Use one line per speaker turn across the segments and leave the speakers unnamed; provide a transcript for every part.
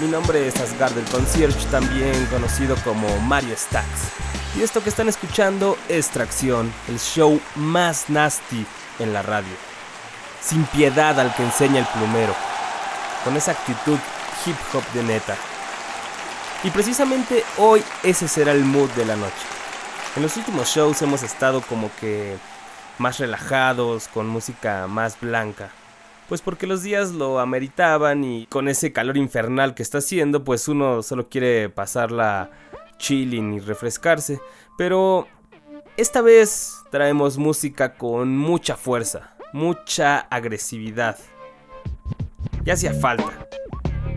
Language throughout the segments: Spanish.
Mi nombre es Asgard del Concierge, también conocido como Mario Stacks. Y esto que están escuchando es Tracción, el show más nasty en la radio. Sin piedad al que enseña el plumero. Con esa actitud hip hop de neta. Y precisamente hoy ese será el mood de la noche. En los últimos shows hemos estado como que más relajados, con música más blanca. Pues porque los días lo ameritaban y con ese calor infernal que está haciendo, pues uno solo quiere pasarla chilling y refrescarse. Pero esta vez traemos música con mucha fuerza, mucha agresividad. Ya hacía falta.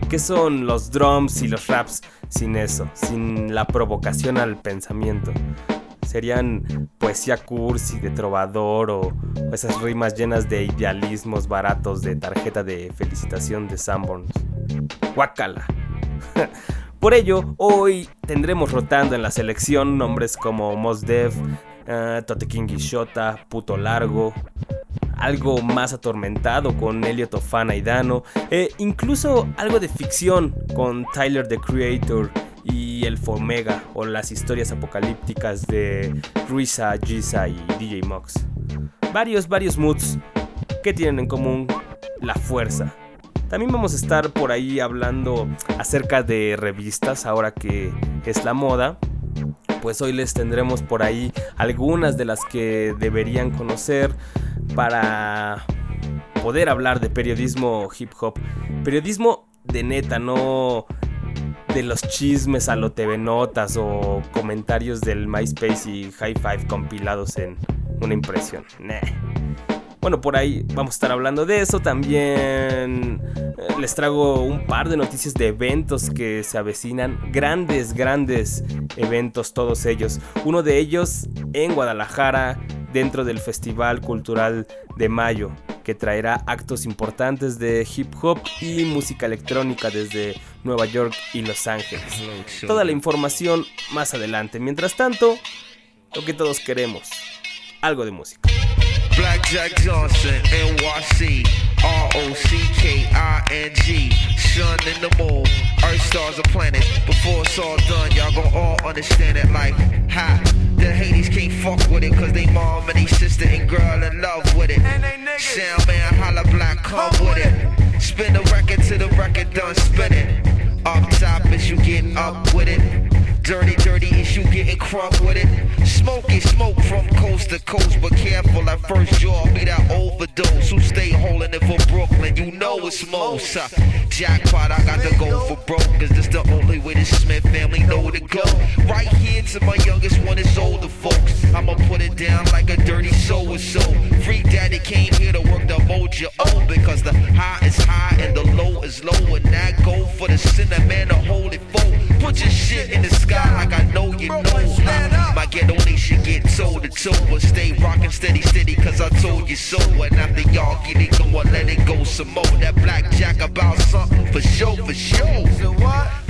¿Qué son los drums y los raps sin eso? Sin la provocación al pensamiento serían poesía cursi de trovador o esas rimas llenas de idealismos baratos de tarjeta de felicitación de Sanborns. Guacala. Por ello, hoy tendremos rotando en la selección nombres como Mos Def, uh, Tote King Shota, Puto Largo, algo más atormentado con Elliot Ofana y Dano, e incluso algo de ficción con Tyler the Creator y el Fomega o las historias apocalípticas de Risa, Giza y DJ Mox. Varios, varios moods que tienen en común la fuerza. También vamos a estar por ahí hablando acerca de revistas ahora que es la moda. Pues hoy les tendremos por ahí algunas de las que deberían conocer para poder hablar de periodismo hip hop. Periodismo de neta, no de los chismes a lo TV Notas o comentarios del MySpace y High Five compilados en una impresión. Bueno, por ahí vamos a estar hablando de eso. También eh, les traigo un par de noticias de eventos que se avecinan. Grandes, grandes eventos, todos ellos. Uno de ellos en Guadalajara, dentro del Festival Cultural de Mayo que traerá actos importantes de hip hop y música electrónica desde Nueva York y Los Ángeles. Toda la información más adelante. Mientras tanto, lo que todos queremos, algo de música. Black Jack Johnson, NYC, R-O-C-K-I-N-G, sun in the moon, earth, stars, and planets. Before it's all done, y'all gon' all understand it like, ha. The Hades can't fuck with it, cause they mom and they sister and girl in love with it. Sound man, holla black, come with it. Spin the record till the record done spinning. Up top is you get up with it. Dirty, dirty is you getting crunk with it. Smoke is smoke from coast to coast, but careful at first you'll be that overdose. Who stay holding it for Brooklyn, you know it's most. Uh, jackpot, I got to go for broke, cause this the only way the Smith family know to go. Right here to my youngest one is older folks. I'ma put it down like a dirty so and so. Free daddy came here to work the mojo oh, because the high is high and the low is low, and that go for the sinner man hold it for. Put your shit in the sky like I know you know. Huh? My ghetto nation get toe to toe, but stay rockin' steady, steady, cause I told you so. And after y'all get it going, let it go some more. That blackjack about something for sure, for sure.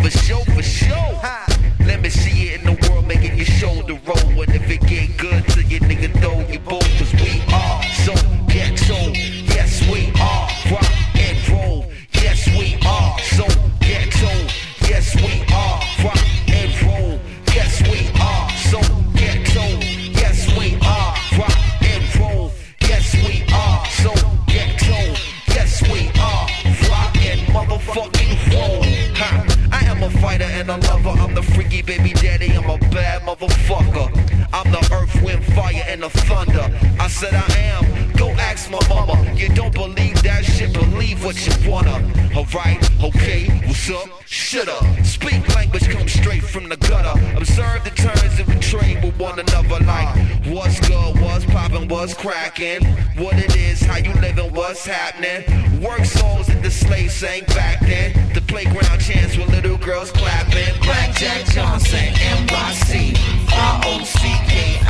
For sure, for sure. Let me see it in the world, making your shoulder roll. And if it get good to you, nigga, throw your bowl, cause we and the thunder. I said I am. Go ask my mama. You don't believe that shit, believe what you wanna. Alright, okay, what's up? Shut up. Speak language, come straight from the gutter. Observe the turns that we trade with one another. Like, what's good, what's poppin', what's crackin'? What it is, how you living, what's happening? Work songs that the slaves sang back then. The playground chants with little girls clapping. Blackjack Johnson, NYC,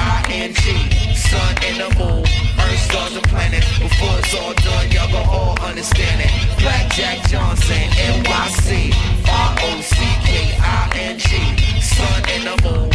R-O-C-K-I-N-G. Sun and the moon, earth, stars, and planets. Before it's all done, y'all gon' all understand it. Blackjack Johnson, NYC, R-O-C-K-I-N-G. Sun and the moon,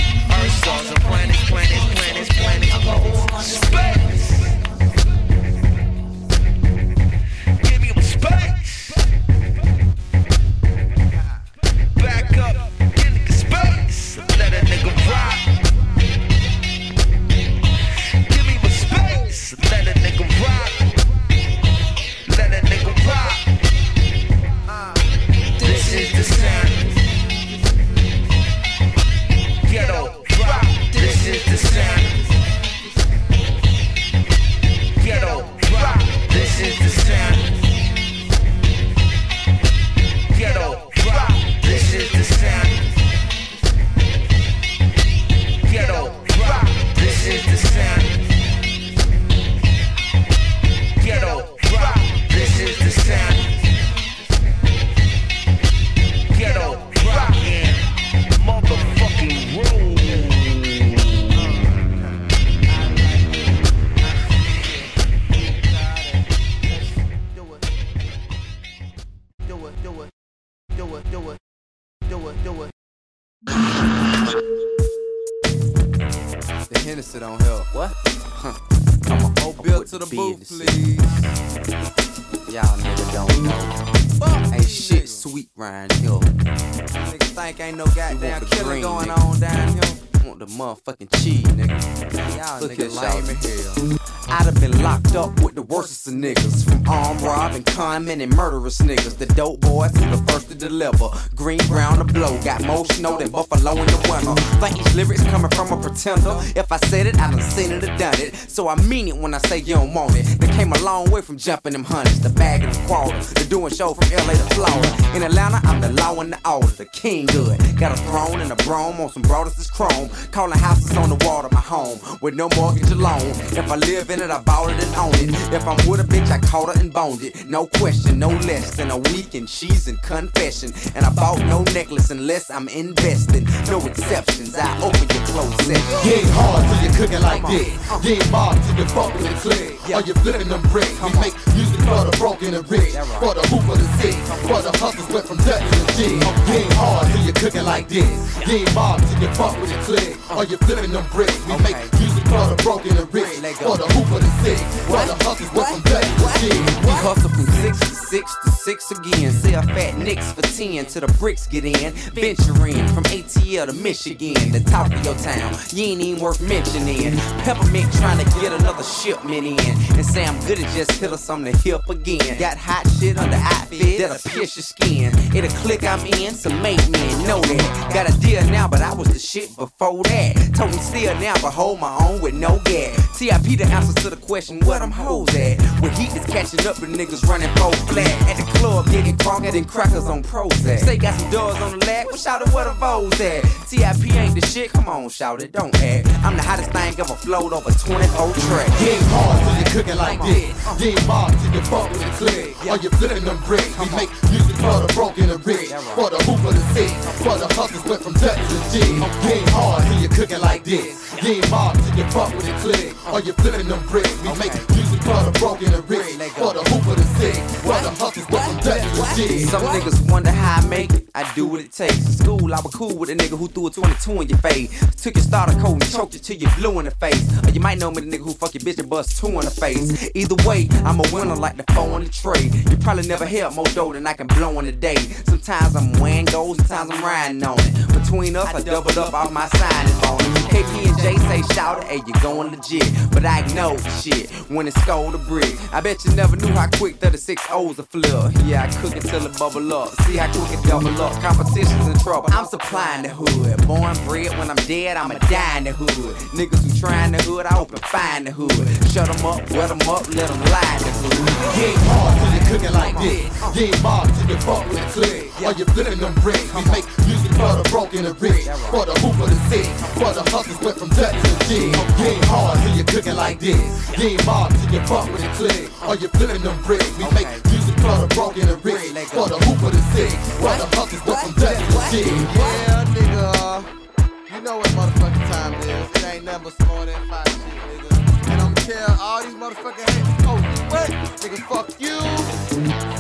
conmen, and murderous niggas. The dope boys who the first to deliver. Green, brown, the blow. Got more snow than Buffalo in the winter. Think these lyrics coming from a pretender. If I said it, I done seen it or done it. So I mean it when I say you don't want it. They came a long way from jumping them hundreds. The bag and the quarter. The doing show from LA to Florida. In Atlanta, I'm the law and the order. The king good. Got a throne and a brome on some broadest is chrome. Calling houses on the wall water, my home, with no mortgage alone. If I live in it, I bought it and own it. If I'm with a bitch, I caught her and boned it. No question, no less than a week, and she's in confession. And I bought no necklace unless I'm investing. No exceptions, I open your closed section.
Get hard till you're cooking like this. Get mob till you fuck with the click. Or you flipping them bricks. We make music for the broken and rich. For the hoop of the sick. For the hustlers went from debt to the G. Get hard till you're cooking like this. Get mob till you fuck with the click. Or you flipping them bricks. We make music for the broken and rich. For the hoop of the sick. For the hustlers from debt to the
We hustle from six six to six again. Sell fat nicks for ten till the bricks get in. Venturing from ATL to Michigan. The top of your town. You ain't even worth mentioning. Peppermint trying to get another shipment in. And say I'm good at just hit us on the hip again. Got hot shit on the outfit that'll pierce your skin. It'll click I'm in, so make men know that. Got a deal now, but I was the shit before that. Toting still now, but hold my own with no gas. TIP the answer to the question, where them hoes at? When heat is catching up with niggas running full flat. At the club, getting crunker than crackers on Prozac. Say got some doors on the lap, well shout it where the Vo's at. TIP ain't the shit, come on, shout it, don't act. I'm the hottest thing ever flowed over 24 tracks.
Get hard till you cooking like this. Get mob till you fuck with the click. Are you flipping them bricks. We make music for the broken and rich. For the hoop of the sick. For the hustlers went from debt to G. Get hard till you cooking like this. Get mob till you fuck with the click. Or you flipping them bricks. We make music for the broken and rich. For the hoop of the sick. For the hustlers went from debt to G.
Some niggas wonder how I make it. I do what it takes. In school, I was cool with a nigga who threw a 22 in your face. Took your starter coat and choked you till you blue in the face. Or you might know me the nigga who fuck your bitch and bust two in the face. Either way, I'm a winner like the four on the trade. You probably never held more dough than I can blow in a day. Sometimes I'm wearing gold, sometimes I'm riding on it. Between us, I doubled up all my signings on it. KP and J say shout it, hey, you going legit. But I know shit when it's cold to brick. I bet you never knew how quick 36 O's a flip. Yeah, I cook it till it bubble up. See how quick it double up. Competition's in trouble. I'm supplying the hood. Born bred when I'm dead, I'ma die in the hood. Niggas who trying the hood, I open find the hood. Shut them up, wet them up, let them lie in the hood.
Get hard till you cooking like this. Get mob till you fuck with click. Or you flipping them bricks. We make music for the broken and rich. For the hoop of the sick. For the hustlers went from debt to G. Get hard till you cooking like this. Get mob till you fuck with the click. Or you flipping them bricks. We make music for the broken and rich. For the hoop of the sick. For the hustlers went from debt to G.
Yeah, nigga. You know what motherfucking time it is. It ain't nothing but some more than five shit, nigga. And I'ma tell all these motherfucking haters, oh, what? Nigga, fuck you.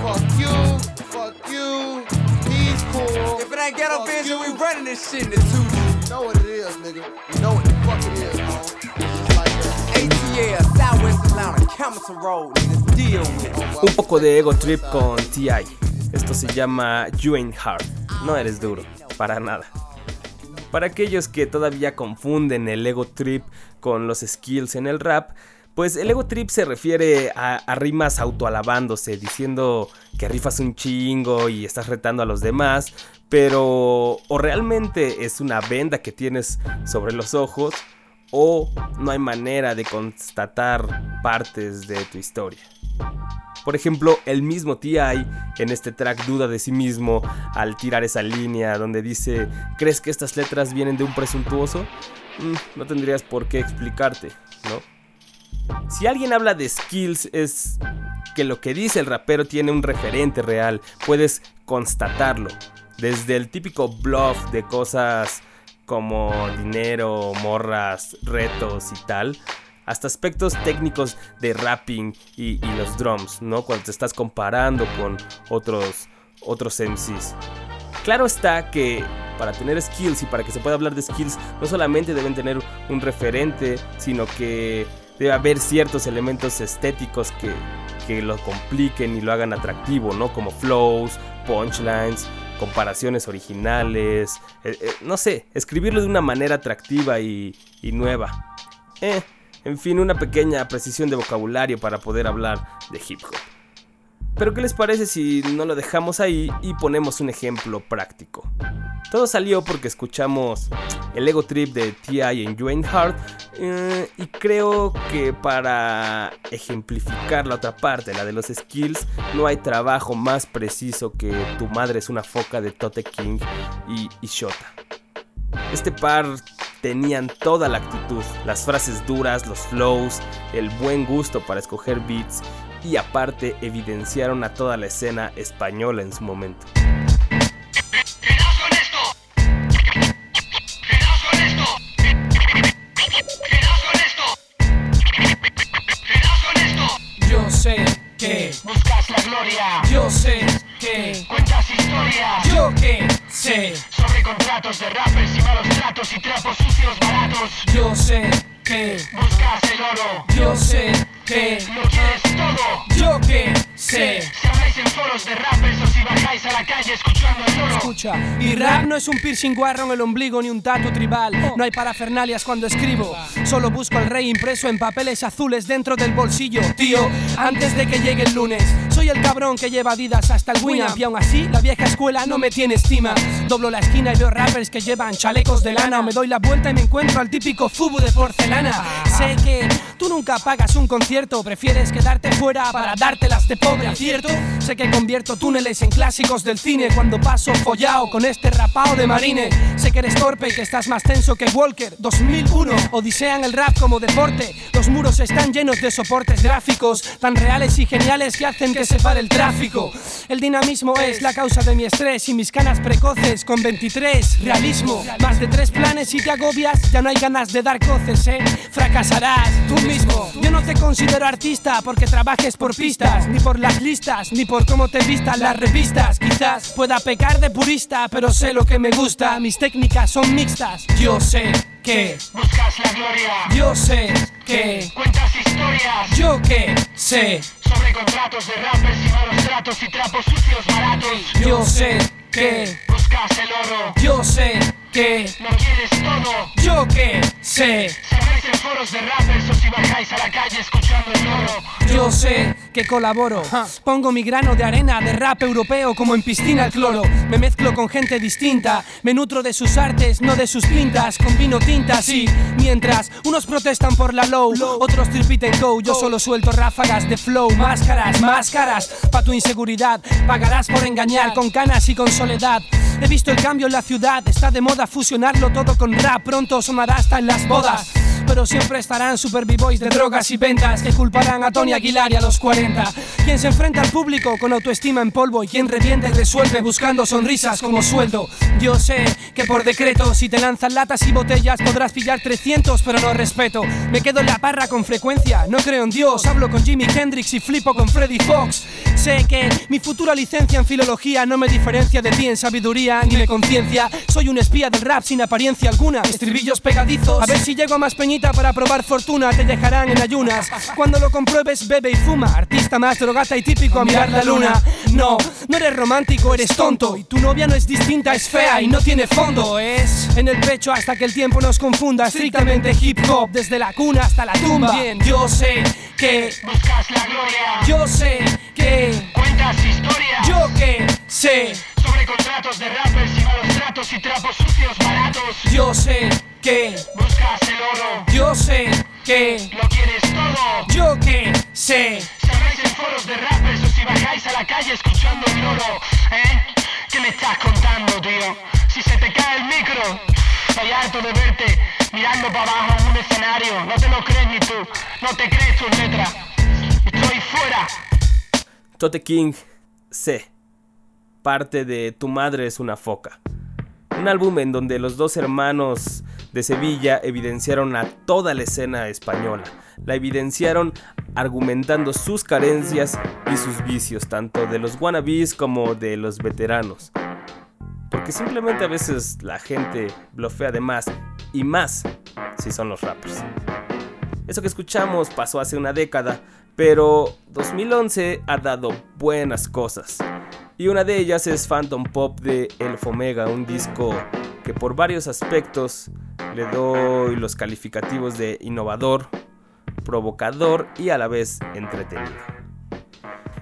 Fuck you. Fuck you. Cool.
If it ain't ghetto vision, we running this shit in the two
You know what it is, nigga. You know what the fuck it is, man. It's just like that.
ATL, Southwest Atlanta, Camerton Road, niggas, deal with it.
Un poco de ego trip con T.I. Esto se llama You Ain't Hard. No eres duro, para nada. Para aquellos que todavía confunden el ego trip con los skills en el rap, pues el ego trip se refiere a, rimas autoalabándose, diciendo que rifas un chingo y estás retando a los demás, pero o realmente es una venda que tienes sobre los ojos o no hay manera de constatar partes de tu historia. Por ejemplo, el mismo T.I. en este track duda de sí mismo al tirar esa línea donde dice, ¿crees que estas letras vienen de un presuntuoso? Mm, no tendrías por qué explicarte, ¿no? Si alguien habla de skills es que lo que dice el rapero tiene un referente real, puedes constatarlo. Desde el típico bluff de cosas como dinero, morras, retos y tal, hasta aspectos técnicos de rapping y, los drums, ¿no? Cuando te estás comparando con otros, otros MCs. Claro está que para tener skills y para que se pueda hablar de skills, no solamente deben tener un referente, sino que debe haber ciertos elementos estéticos que, que lo compliquen y lo hagan atractivo, ¿no? Como flows, punchlines, comparaciones originales, eh, eh, no sé, escribirlo de una manera atractiva y, y nueva. Eh, en fin, una pequeña precisión de vocabulario para poder hablar de hip hop. Pero ¿qué les parece si no lo dejamos ahí y ponemos un ejemplo práctico? Todo salió porque escuchamos el ego trip de T.I. en Dwayne Hart eh, y creo que para ejemplificar la otra parte, la de los skills, no hay trabajo más preciso que Tu madre es una foca de Tote King y, y. Este par tenían toda la actitud, las frases duras, los flows, el buen gusto para escoger beats y aparte evidenciaron a toda la escena española en su momento.
Yo sé que
Buscas la gloria,
yo sé que
cuentas historias
yo que sé
sobre contratos de rappers y malos tratos y trapos sucios baratos.
yo sé que
Buscas el oro,
yo sé que
lo quieres todo.
yo que sé
Si habláis en foros de rappers o si bajáis a la calle escuchando el.
Escucha, mi rap no es un piercing guarro en el ombligo ni un tatu tribal. No hay parafernalias cuando escribo. Solo busco al rey impreso en papeles azules dentro del bolsillo. Tío, antes de que llegue el lunes, soy el cabrón que lleva Adidas hasta el Winamp. Y aún así, la vieja escuela no me tiene estima. Doblo la esquina y veo rappers que llevan chalecos de lana. O me doy la vuelta y me encuentro al típico fubu de porcelana. Sé que tú nunca pagas un concierto, prefieres quedarte fuera para dártelas de pobre acierto. Sé que convierto túneles en clásicos del cine cuando paso follao con este rapao de marine. Sé que eres torpe y que estás más tenso que Walker 2001. Odisean el rap como deporte. Los muros están llenos de soportes gráficos tan reales y geniales que hacen que se pare el tráfico. El dinamismo es la causa de mi estrés y mis canas precoces con 23. Realismo, más de tres planes y te agobias, ya no hay ganas de dar coces, eh. Fracasarás tú mismo. Yo no te considero artista porque trabajes por pistas, ni por las listas, ni por cómo te vistan las revistas. Quizás pueda pecar de purista, pero sé lo que me gusta. Mis técnicas son mixtas. Yo sé que,
Buscas la gloria,
yo sé que,
cuentas historias
yo que sé,
sobre contratos de rappers y malos tratos y trapos sucios baratos.
yo sé que,
Buscas el oro,
yo sé que,
lo quieres todo.
yo que sé.
Si habláis en foros de rappers o si bajáis a la calle escuchando el oro.
Yo sé que colaboro. Pongo mi grano de arena de rap europeo como en piscina el cloro. Me mezclo con gente distinta. Me nutro de sus artes, no de sus pintas. Combino tintas y mientras unos protestan por la low, otros tripiten go. Yo solo suelto ráfagas de flow. Máscaras, máscaras. Pa' tu inseguridad. Pagarás por engañar con canas y con soledad. He visto el cambio en la ciudad. Está de moda fusionarlo todo con rap. Pronto sonará hasta en las bodas. Pero siempre estarán super b-boys de drogas y ventas que culparán a Tony Aguilar y a los 40. Quien se enfrenta al público con autoestima en polvo y quien revienta y resuelve buscando sonrisas como sueldo. Yo sé que por decreto, si te lanzan latas y botellas, podrás pillar 300, pero no respeto. Me quedo en la parra con frecuencia, no creo en Dios, hablo con Jimi Hendrix y flipo con Freddy Fox. Sé que mi futura licencia en filología no me diferencia de ti en sabiduría ni de conciencia. Soy un espía del rap sin apariencia alguna. Estribillos pegadizos. A ver si llego a más peñita para probar fortuna. Te dejarán en ayunas. Cuando lo compruebes, bebe y fuma. Artista más drogata y típico a mirar la luna. No, no eres romántico, eres tonto. Y tu novia no es distinta, es fea y no tiene fondo. Es en el pecho hasta que el tiempo nos confunda. Estrictamente hip hop, desde la cuna hasta la tumba. Bien, yo sé que,
Buscas la gloria,
yo sé que,
cuentas historias
yo que sé.
Sobre contratos de rappers y malos tratos y trapos sucios baratos.
Yo sé que,
Buscas el oro,
yo sé que,
lo quieres todo.
yo que sé.
Si habláis en foros de rappers o si bajáis a la calle escuchando el oro, ¿eh? ¿Qué me estás contando, tío? Si se te cae el micro, estoy harto de verte mirando para abajo en un escenario. No te lo crees ni tú, no te crees tus letras. Estoy fuera.
Tote King C. Parte de Tu madre es una foca. Un álbum en donde los dos hermanos de Sevilla evidenciaron a toda la escena española. La evidenciaron argumentando sus carencias y sus vicios, tanto de los wannabes como de los veteranos. Porque simplemente a veces la gente blofea de más y más si son los rappers. Eso que escuchamos pasó hace una década, pero 2011 ha dado buenas cosas. Y una de ellas es Phantom Pop de Elf Omega, un disco que por varios aspectos le doy los calificativos de innovador, provocador y a la vez entretenido.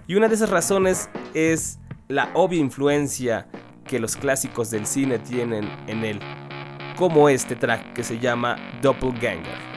Y una de esas razones es la obvia influencia que los clásicos del cine tienen en él, como este track que se llama Doppelganger.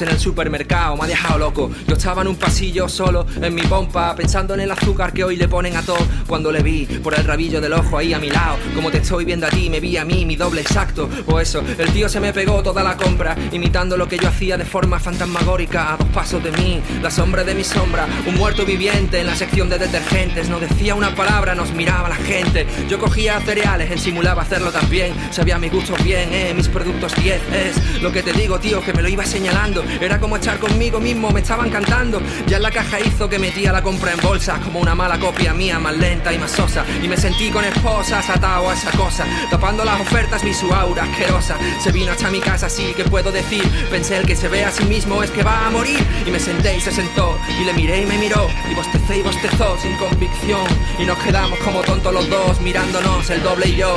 En el supermercado, me ha dejado loco. Yo estaba en un pasillo solo, en mi pompa, pensando en el azúcar que hoy le ponen a todo. Cuando le vi por el rabillo del ojo ahí a mi lado, como te estoy viendo a ti, me vi a mí, mi doble exacto. O eso, el tío se me pegó toda la compra, imitando lo que yo hacía de forma fantasmagórica, a dos pasos de mí, la sombra de mi sombra, un muerto viviente en la sección de detergentes. No decía una palabra, nos miraba la gente. Yo cogía cereales, en simulaba hacerlo también. Sabía mis gustos bien, eh, mis productos 10 es lo que te digo, tío, que me lo iba señalando. Era como estar conmigo mismo, me estaban cantando. Ya en la caja hizo que metía la compra en bolsas, como una mala copia mía, más lenta y más sosa. Y me sentí con esposas atado a esa cosa, tapando las ofertas mi su aura asquerosa. Se vino hasta mi casa, así que puedo decir. Pensé el que se ve a sí mismo es que va a morir. Y me senté y se sentó, y le miré y me miró. Y bostecé y bostezó sin convicción. Y nos quedamos como tontos los dos, mirándonos el doble y yo.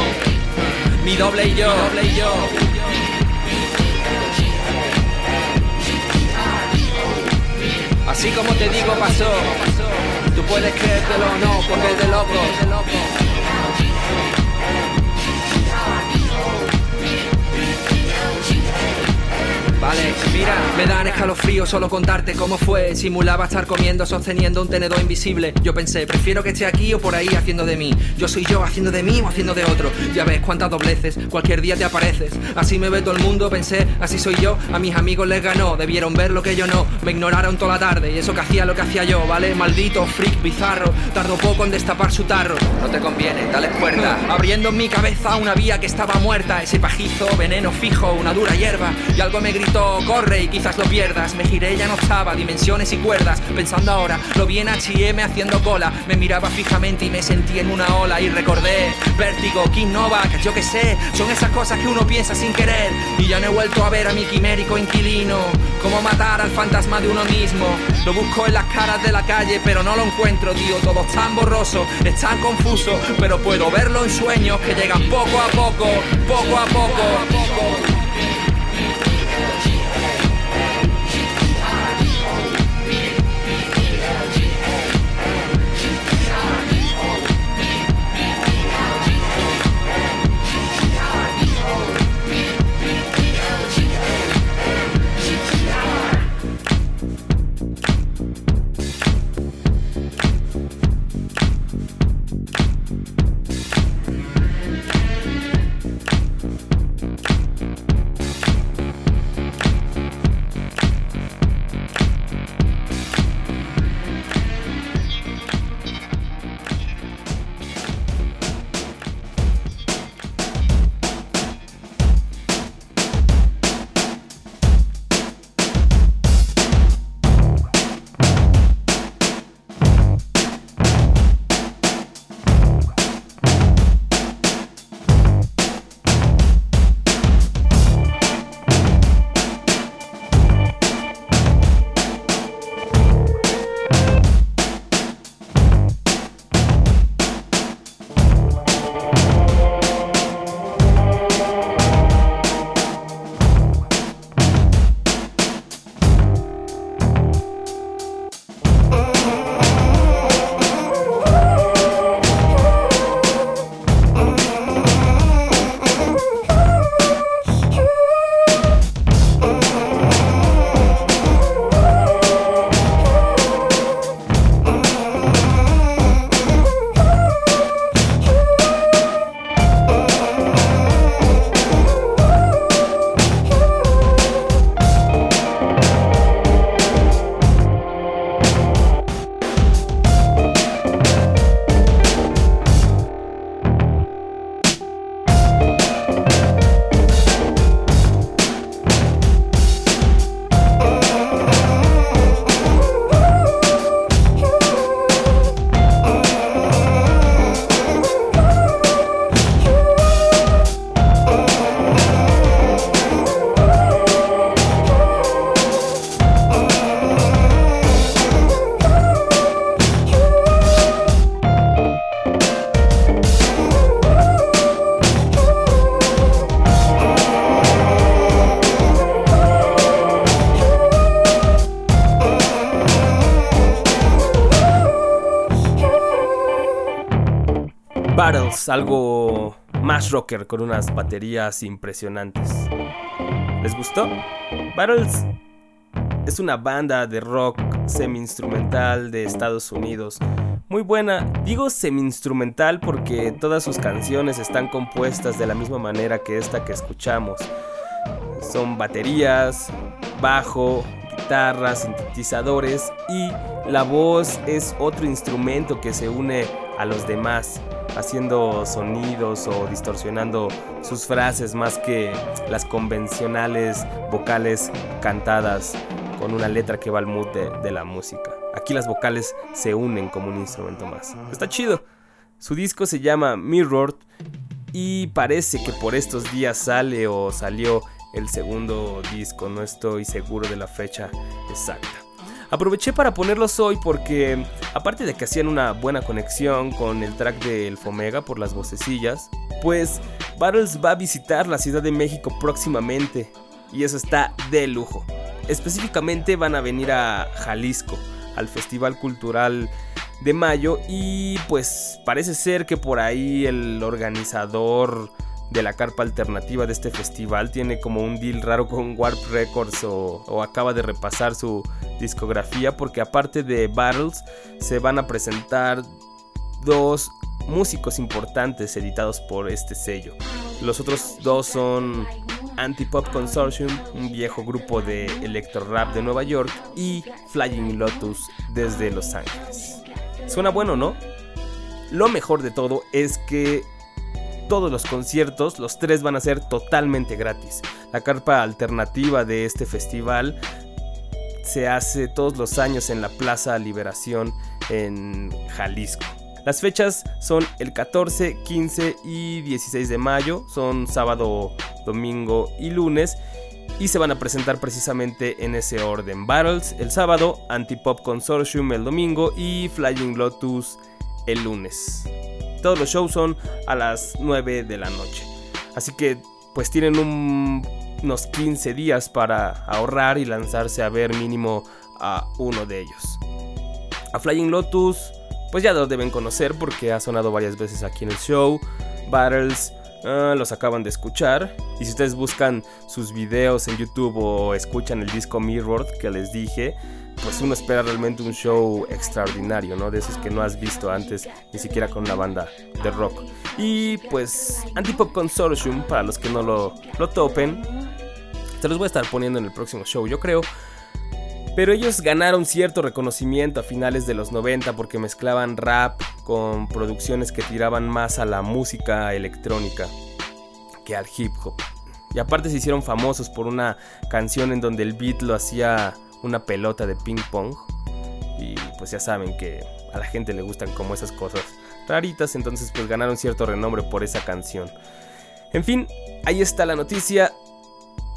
Mi doble y yo, doble y yo. Así como te digo pasó, tú puedes creértelo o no, porque es de loco. Mira, me dan escalofrío solo contarte cómo fue. Simulaba estar comiendo sosteniendo un tenedor invisible. Yo pensé, prefiero que esté aquí o por ahí haciendo de mí. Yo soy yo haciendo de mí o haciendo de otro. Ya ves cuántas dobleces, cualquier día te apareces. Así me ve todo el mundo, pensé, así soy yo. A mis amigos les ganó, debieron ver lo que yo no. Me ignoraron toda la tarde y eso que hacía lo que hacía yo, ¿vale? Maldito, freak, bizarro. Tardó poco en destapar su tarro. No te conviene, dale cuerda. Abriendo en mi cabeza una vía que estaba muerta. Ese pajizo, veneno fijo, una dura hierba. Y algo me gritó corre y quizás lo pierdas. Me giré, ya no estaba, dimensiones y cuerdas. Pensando ahora, lo vi en HM haciendo cola. Me miraba fijamente y me sentí en una ola. Y recordé, vértigo, King Novak, yo que sé, son esas cosas que uno piensa sin querer. Y ya no he vuelto a ver a mi quimérico inquilino. Cómo matar al fantasma de uno mismo. Lo busco en las caras de la calle, pero no lo encuentro, tío. Todo es tan borroso, es tan confuso. Pero puedo verlo en sueños que llegan poco a poco, poco a poco. Poco a poco.
Battles, algo más rocker con unas baterías impresionantes. ¿Les gustó? Battles es una banda de rock semi-instrumental de Estados Unidos. Muy buena, digo semi-instrumental porque todas sus canciones están compuestas de la misma manera que esta que escuchamos. Son baterías, bajo, guitarras, sintetizadores y la voz es otro instrumento que se une a los demás, haciendo sonidos o distorsionando sus frases más que las convencionales vocales cantadas con una letra que va al mood de, la música. Aquí las vocales se unen como un instrumento más. Está chido. Su disco se llama Mirrored y parece que por estos días sale o salió el segundo disco, no estoy seguro de la fecha exacta. Aproveché para ponerlos hoy porque, aparte de que hacían una buena conexión con el track de El Fomega por las vocecillas, pues Battles va a visitar la Ciudad de México próximamente y eso está de lujo. Específicamente van a venir a Jalisco, al Festival Cultural de Mayo y pues parece ser que por ahí el organizador de la carpa alternativa de este festival tiene como un deal raro con Warp Records o, acaba de repasar su discografía porque aparte de Battles se van a presentar dos músicos importantes editados por este sello. Los otros dos son Anti-Pop Consortium, un viejo grupo de electro rap de Nueva York, y Flying Lotus desde Los Ángeles. Suena bueno, ¿no? Lo mejor de todo es que todos los conciertos, los tres van a ser totalmente gratis. La carpa alternativa de este festival se hace todos los años en la Plaza Liberación en Jalisco. Las fechas son el 14, 15 y 16 de mayo, son sábado, domingo y lunes. Y se van a presentar precisamente en ese orden. Battles el sábado, Antipop Consortium el domingo y Flying Lotus el lunes. Todos los shows son a las 9 de la noche. Así que pues tienen unos 15 días para ahorrar y lanzarse a ver mínimo a uno de ellos. A Flying Lotus pues ya lo deben conocer porque ha sonado varias veces aquí en el show. Battles ah, los acaban de escuchar. Y si ustedes buscan sus videos en YouTube o escuchan el disco Mirrored que les dije, pues uno espera realmente un show extraordinario, ¿no? De esos que no has visto antes, ni siquiera con una banda de rock. Y pues Antipop Consortium, para los que no lo, lo topen, se los voy a estar poniendo en el próximo show, yo creo. Pero ellos ganaron cierto reconocimiento a finales de los 90 porque mezclaban rap con producciones que tiraban más a la música electrónica que al hip hop. Y aparte se hicieron famosos por una canción en donde el beat lo hacía una pelota de ping pong. Y pues ya saben que a la gente le gustan como esas cosas raritas, entonces pues ganaron cierto renombre por esa canción. En fin, ahí está la noticia.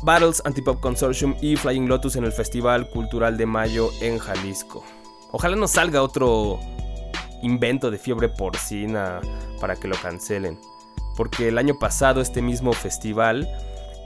Battles, Antipop Consortium y Flying Lotus en el Festival Cultural de Mayo en Jalisco. Ojalá no salga otro invento de fiebre porcina para que lo cancelen. Porque el año pasado este mismo festival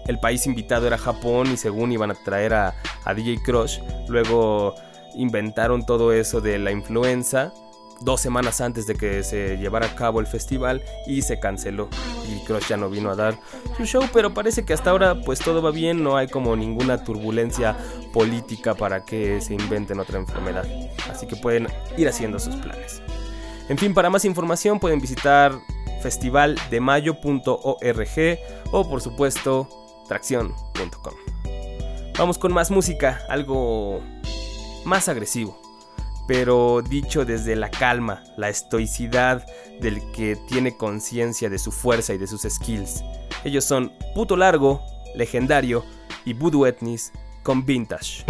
el país invitado era Japón y según iban a traer a, DJ Crush, luego inventaron todo eso de la influenza dos semanas antes de que se llevara a cabo el festival y se canceló. Y Crush ya no vino a dar su show pero parece que hasta ahora pues todo va bien no hay como ninguna turbulencia política para que se inventen otra enfermedad. Así que pueden ir haciendo sus planes. En fin para más información pueden visitar festivaldemayo.org o por supuesto tracción.com. Vamos con más música, algo más agresivo, pero dicho desde la calma, la estoicidad del que tiene conciencia de su fuerza y de sus skills. Ellos son Puto Largo, Legendario y Voodoo Etnis con Vintage.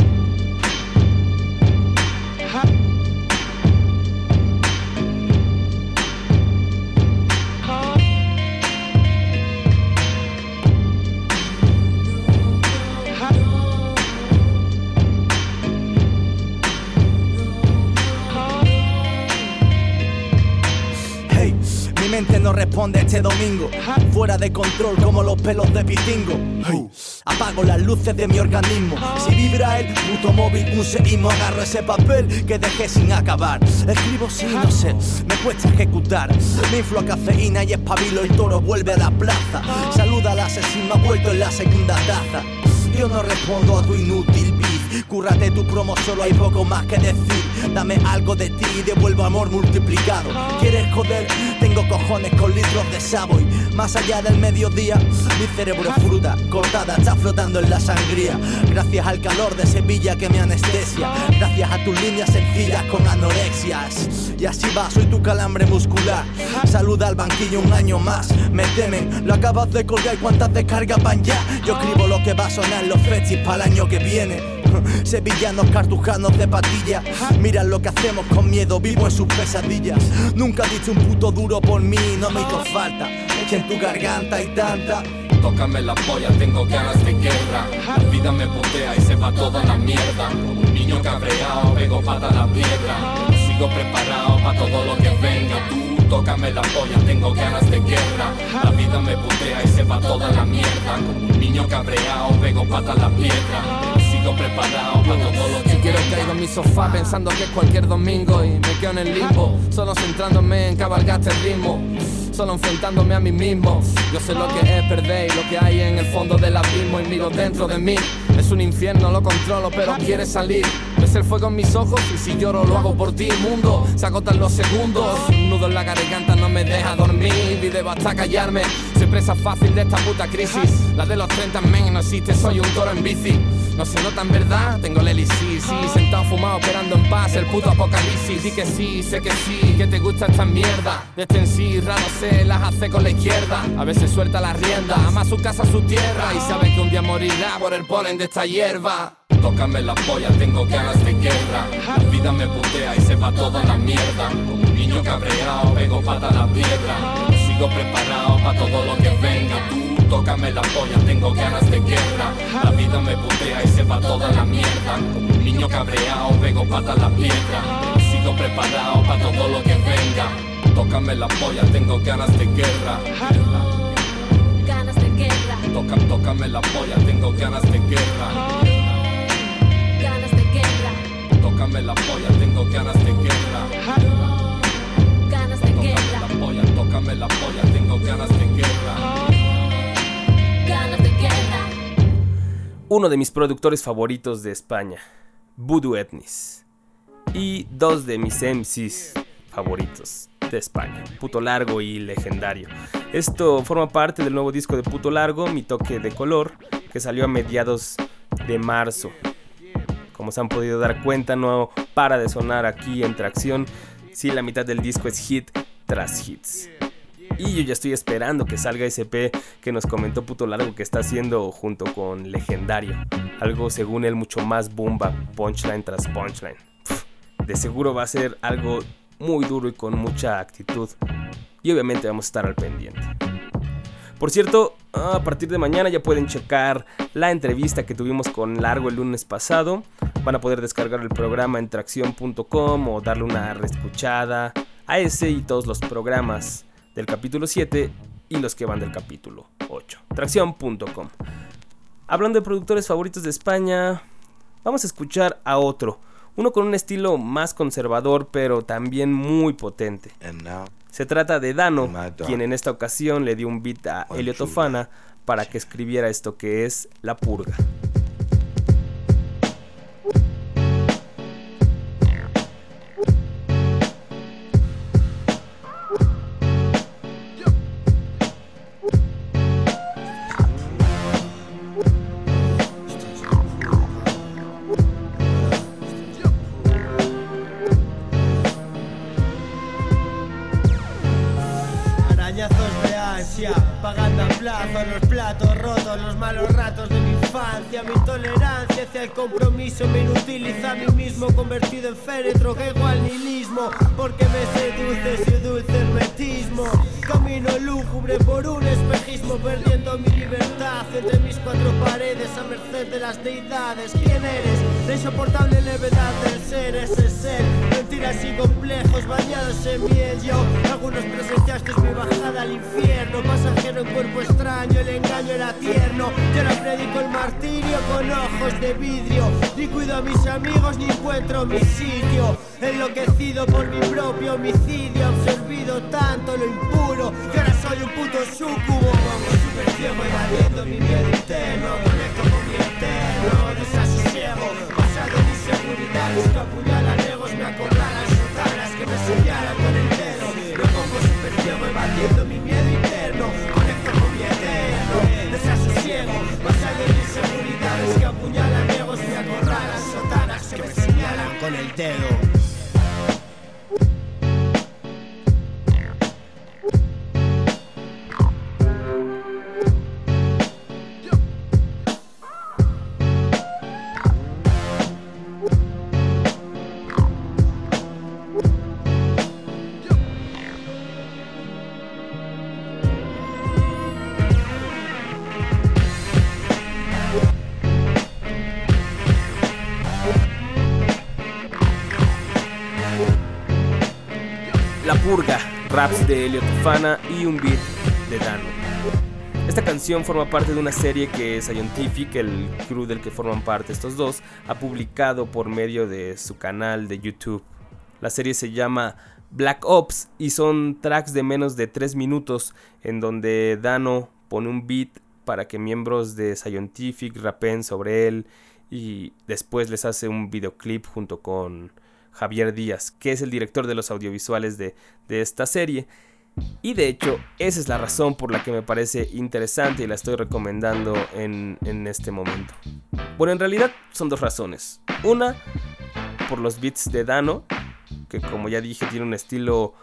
No responde este domingo. Fuera de control como los pelos de pitingo. Apago las luces de mi organismo. Si vibra el puto móvil, un seísmo, agarro ese papel que dejé sin acabar. Escribo sin no sé, me cuesta ejecutar. Me inflo a cafeína y espabilo, el toro vuelve a la plaza. Saluda al asesino, ha vuelto en la segunda taza. Yo no respondo a tu inútil beat. Cúrrate tu promo, solo hay poco más que decir. Dame algo de ti y devuelvo amor multiplicado. ¿Quieres joder? Tengo cojones con litros de Savoy. Más allá del mediodía, mi cerebro es fruta cortada, está flotando en la sangría. Gracias al calor de Sevilla que me anestesia. Gracias a tus líneas sencillas con anorexias. Y así va, soy tu calambre muscular. Saluda al banquillo un año más. Me temen, lo acabas de colgar y cuántas descargas van ya. Yo escribo lo que va a sonar los festis para el año que viene. Sevillanos cartujanos de patilla. Mira lo que hacemos con miedo, vivo en sus pesadillas. Nunca dicho un puto duro por mí, no me hizo falta. Que en tu garganta hay tanta.
Tócame la polla, tengo ganas de guerra. La vida me putea y se va toda la mierda. Un niño cabreado, pego pata a la piedra. Sigo preparado para todo lo que venga. Tú tócame la polla, tengo ganas de guerra. La vida me putea y se va toda la mierda. Como un niño cabreado, pego pata a la piedra.
Si quiero caigo en mi sofá pensando que es cualquier domingo y me quedo en el limbo, solo centrándome en cabalgar este ritmo. Solo enfrentándome a mí mismo. Yo sé lo que es perder y lo que hay en el fondo del abismo y miro dentro de mí. Es un infierno, lo controlo, pero quiere salir. Ves el fuego en mis ojos y si lloro lo hago por ti, mundo. Se agotan los segundos. Un nudo en la garganta no me deja dormir y debo hasta callarme. Soy presa fácil de esta puta crisis. La de los 30 men no existe, soy un toro en bici. No se nota en verdad, tengo el elixir, sí, sentado fumado esperando en paz el puto apocalipsis. Di que sí, sé que sí, que te gusta esta mierda. De este en sí, raro se las hace con la izquierda. A veces suelta la rienda, ama su casa, su tierra. Y sabe que un día morirá por el polen de esta hierba.
Tócame la polla, tengo ganas de guerra. La vida me putea y se va toda la mierda. Como un niño cabreado, pego pata a la piedra. Sigo preparado para todo lo que venga. Tú tócame la polla, tengo ganas de guerra. La vida me putea y se va toda la mierda. Niño cabreado, pego pata a la piedra. Sigo preparado para todo lo que venga. Tócame la polla, tengo ganas de guerra.
Ganas de guerra,
Toca, tócame la polla, tengo ganas de guerra.
ganas de guerra,
Tócame la polla, tengo ganas de guerra. La polla, tengo ganas de guerra.
ganas de guerra.
uno de mis productores favoritos de España, Voodoo Etnis, y dos de mis MCs favoritos de España, Puto Largo y Legendario. Esto forma parte del nuevo disco de Puto Largo, Mi Toque de Color, que salió a mediados de marzo. Como se han podido dar cuenta, no para de sonar aquí en tracción, si la mitad del disco es hit tras hits. Y yo ya estoy esperando que salga ese P que nos comentó Puto Largo que está haciendo junto con Legendario. Algo según él mucho más bomba, punchline tras punchline. De seguro va a ser algo muy duro y con mucha actitud. Y obviamente vamos a estar al pendiente. Por cierto, a partir de mañana ya pueden checar la entrevista que tuvimos con Largo el lunes pasado. Van a poder descargar el programa en tracción.com o darle una reescuchada a ese y todos los programas del capítulo 7 y los que van del capítulo 8. Tracción.com. Hablando de productores favoritos de España, vamos a escuchar a otro. Uno con un estilo más conservador pero también muy potente. Se trata de Dano, quien en esta ocasión le dio un beat a Elio Tofana para que escribiera esto que es La Purga.
Ansia, pagando a plazo los platos rotos, los malos ratos de mi infancia, mi tolerancia hacia el compromiso me inutiliza a mí mismo, convertido en féretro, caigo al nihilismo, porque me seduce su dulce hermetismo. Camino lúgubre por un espejismo, perdiendo mi libertad entre mis cuatro paredes a merced de las deidades. ¿Quién eres? La insoportable levedad del ser, ese ser. Mentiras y complejos bañados en miel. Yo, algunos presenciasteis mi bajada al infierno. Pasajero en cuerpo extraño, el engaño era tierno. Yo no predico el martirio con ojos de vidrio. Ni cuido a mis amigos ni encuentro mi sitio. Enloquecido por mi propio homicidio, absorbido tanto lo impuro. Que ahora soy un puto sucubo. Como super ciego evadiendo mi miedo interno. Dedo.
Raps de Elliot Fana y un beat de Dano. Esta canción forma parte de una serie que Scientific, el crew del que forman parte estos dos, ha publicado por medio de su canal de YouTube. La serie se llama Black Ops y son tracks de menos de 3 minutos en donde Dano pone un beat para que miembros de Scientific rapen sobre él y después les hace un videoclip junto con Javier Díaz, que es el director de los audiovisuales de, de esta serie. Y de hecho, esa es la razón por la que me parece interesante y la estoy recomendando en, en este momento. Bueno, en realidad son dos razones. Una, por los beats de Dano, que como ya dije tiene un estilo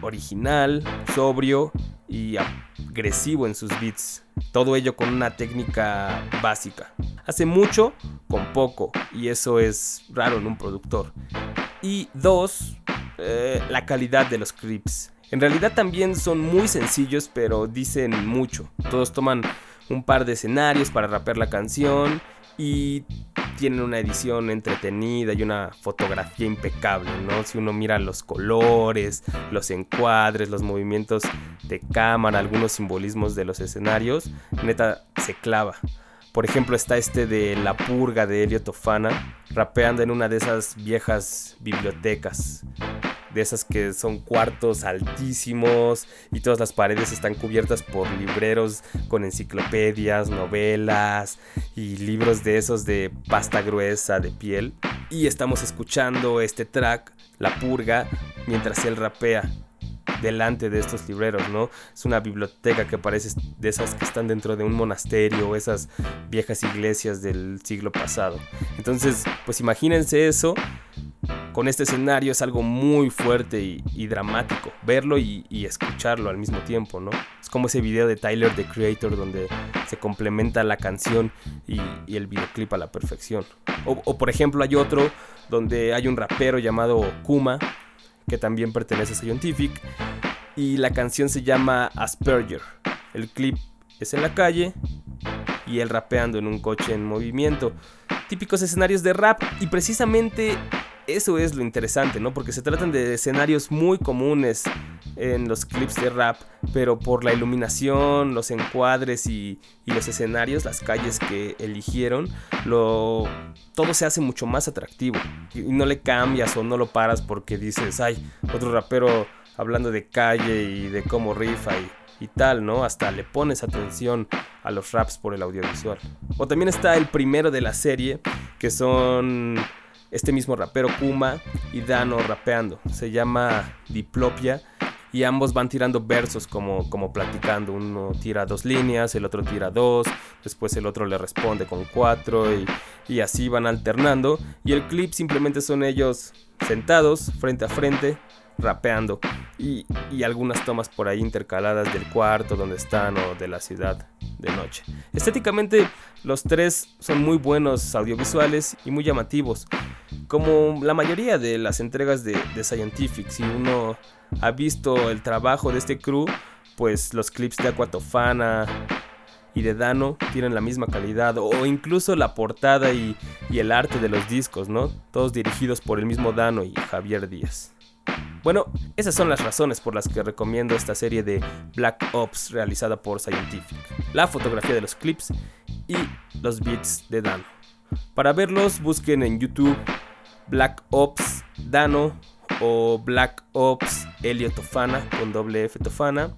original, sobrio y agresivo en sus beats. Todo ello con una técnica básica. Hace mucho con poco y eso es raro en un productor. Y dos, eh, la calidad de los clips. En realidad también son muy sencillos pero dicen mucho. Todos toman un par de escenarios para rapear la canción y tienen una edición entretenida y una fotografía impecable, ¿no? Si uno mira los colores, los encuadres, los movimientos de cámara, algunos simbolismos de los escenarios, neta se clava. Por ejemplo, está este de La Purga de Elliot Ofana, rapeando en una de esas viejas bibliotecas. De esas que son cuartos altísimos y todas las paredes están cubiertas por libreros con enciclopedias, novelas y libros de esos de pasta gruesa de piel. Y estamos escuchando este track, La Purga, mientras él rapea delante de estos libreros, ¿no? Es una biblioteca que parece de esas que están dentro de un monasterio o esas viejas iglesias del siglo pasado. Entonces, pues imagínense eso. Con este escenario es algo muy fuerte y, dramático. Verlo y, escucharlo al mismo tiempo, ¿no? Es como ese video de Tyler, the Creator, donde se complementa la canción y, el videoclip a la perfección. O por ejemplo hay otro donde hay un rapero llamado Kuma que también pertenece a Scientific, y la canción se llama Asperger. El clip es en la calle y él rapeando en un coche en movimiento. Típicos escenarios de rap y precisamente eso es lo interesante, ¿no? Porque se tratan de escenarios muy comunes en los clips de rap, pero por la iluminación, los encuadres y, los escenarios, las calles que eligieron, lo, todo se hace mucho más atractivo. Y no le cambias o no lo paras porque dices, ay, otro rapero hablando de calle y de cómo rifa y, y tal, ¿no? Hasta le pones atención a los raps por el audiovisual. O también está el primero de la serie, que son este mismo rapero Kuma y Dano rapeando. Se llama Diplopia y ambos van tirando versos como, como platicando. Uno tira dos líneas, el otro tira dos, después el otro le responde con cuatro y, y así van alternando. Y el clip simplemente son ellos sentados frente a frente rapeando y, y, algunas tomas por ahí intercaladas del cuarto donde están o de la ciudad de noche. Estéticamente los tres son muy buenos audiovisuales y muy llamativos. Como la mayoría de las entregas de, de Scientific, si uno ha visto el trabajo de este crew, pues los clips de Aquatofana y de Dano tienen la misma calidad o incluso la portada y, y el arte de los discos, ¿no? Todos dirigidos por el mismo Dano y Javier Díaz. Bueno, esas son las razones por las que recomiendo esta serie de Black Ops realizada por Scientific. La fotografía de los clips y los beats de Dano. Para verlos busquen en YouTube Black Ops Dano o Black Ops Helio Tofana con doble F Tofana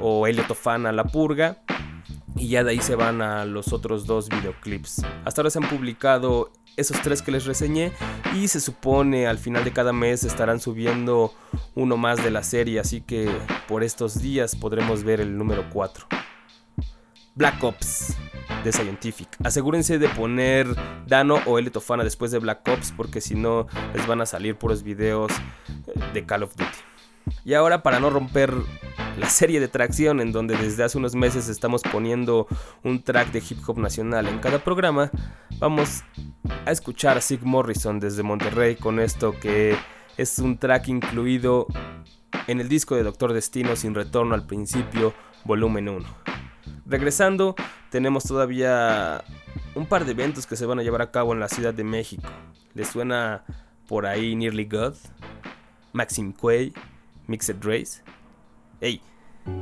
o Helio Tofana La Purga y ya de ahí se van a los otros dos videoclips. Hasta ahora se han publicado esos tres que les reseñé y se supone al final de cada mes estarán subiendo uno más de la serie, así que por estos días podremos ver el número 4. Black Ops de Scientific. Asegúrense de poner Dano o El Tofana después de Black Ops porque si no les van a salir puros videos de Call of Duty. Y ahora para no romper la serie de tracción en donde desde hace unos meses estamos poniendo un track de hip hop nacional en cada programa, vamos a escuchar a Sig Morrison desde Monterrey con esto que es un track incluido en el disco de Doctor Destino sin retorno al principio, volumen 1. Regresando, tenemos todavía un par de eventos que se van a llevar a cabo en la Ciudad de México. ¿Les suena por ahí Nearly God? Maxim Quay, Mixed Race. Hey,